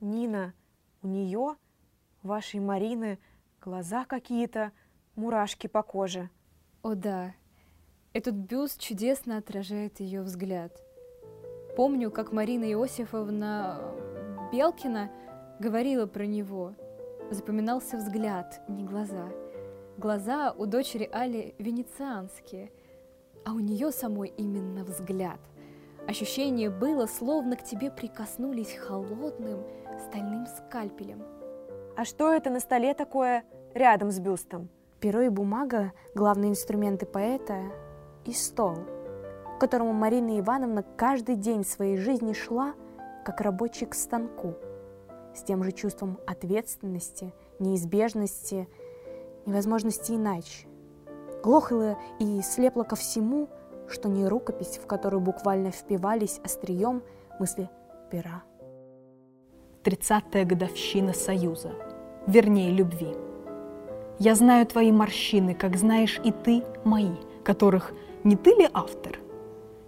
Нина, у нее, вашей Марины, глаза какие-то, мурашки по коже. О да, этот бюст чудесно отражает ее взгляд. Помню, как Марина Иосифовна Белкина говорила про него. Запоминался взгляд, не глаза. Глаза у дочери Али венецианские, а у нее самой именно взгляд. Ощущение было, словно к тебе прикоснулись холодным стальным скальпелем. А что это на столе такое рядом с бюстом? Перо и бумага – главные инструменты поэта, и стол, к которому Марина Ивановна каждый день своей жизни шла, как рабочий к станку, с тем же чувством ответственности, неизбежности, невозможности иначе. Глохла и слепла ко всему, что не рукопись, в которую буквально впивались острием мысли пера. Тридцатая годовщина Союза, вернее, любви. Я знаю твои морщины, как знаешь и ты мои, которых не ты ли автор?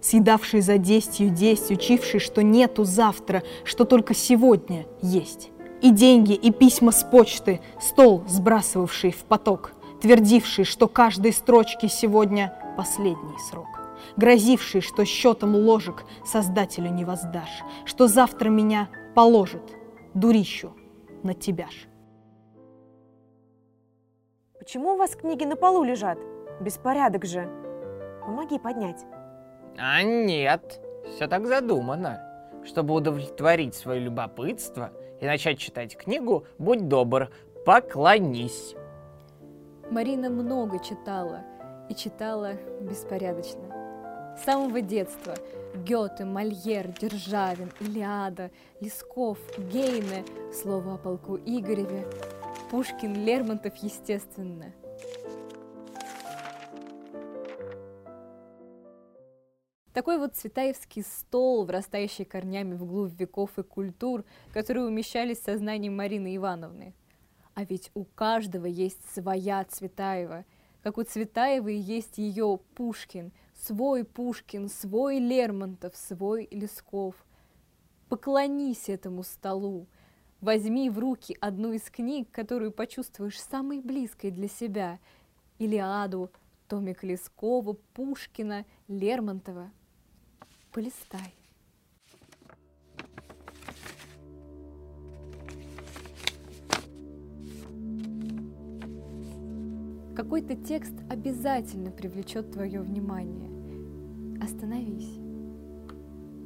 Съедавший за десятью десять, учивший, что нету завтра, что только сегодня есть. И деньги, и письма с почты, стол, сбрасывавший в поток, твердивший, что каждой строчки сегодня последний срок грозивший, что счетом ложек Создателю не воздашь, что завтра меня положит дурищу на тебя ж. Почему у вас книги на полу лежат? Беспорядок же. Помоги поднять. А нет, все так задумано. Чтобы удовлетворить свое любопытство и начать читать книгу, будь добр, поклонись. Марина много читала и читала беспорядочно. С самого детства Гёте, Мольер, Державин, Илиада, Лесков, Гейне, слово о полку Игореве, Пушкин, Лермонтов, естественно – Такой вот цветаевский стол, врастающий корнями вглубь веков и культур, которые умещались в сознании Марины Ивановны. А ведь у каждого есть своя Цветаева, как у Цветаевой есть ее Пушкин, свой Пушкин, свой Лермонтов, свой Лесков. Поклонись этому столу, возьми в руки одну из книг, которую почувствуешь самой близкой для себя, Илиаду, Томик Лескова, Пушкина, Лермонтова – полистай. Какой-то текст обязательно привлечет твое внимание. Остановись,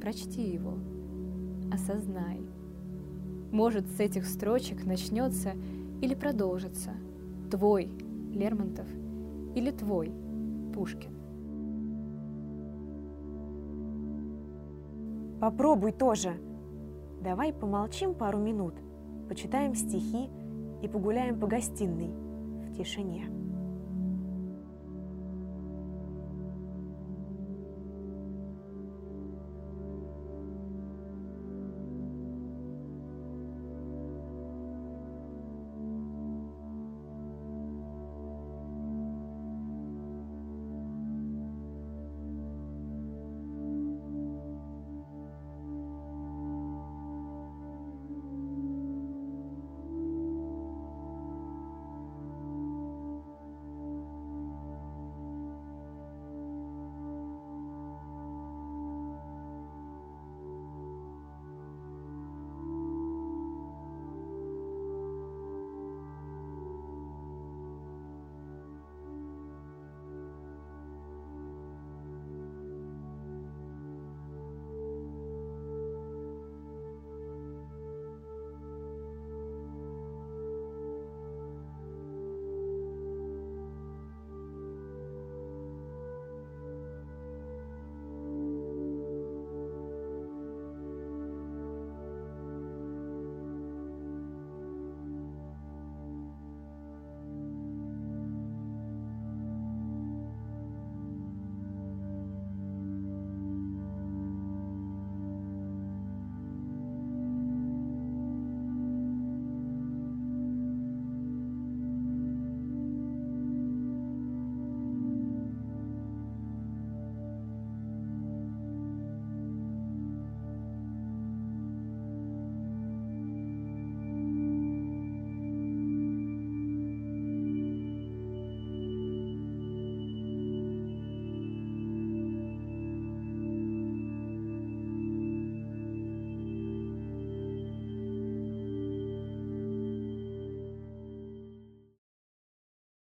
прочти его, осознай. Может, с этих строчек начнется или продолжится твой Лермонтов или твой Пушкин. Попробуй тоже. Давай помолчим пару минут, почитаем стихи и погуляем по гостиной в тишине.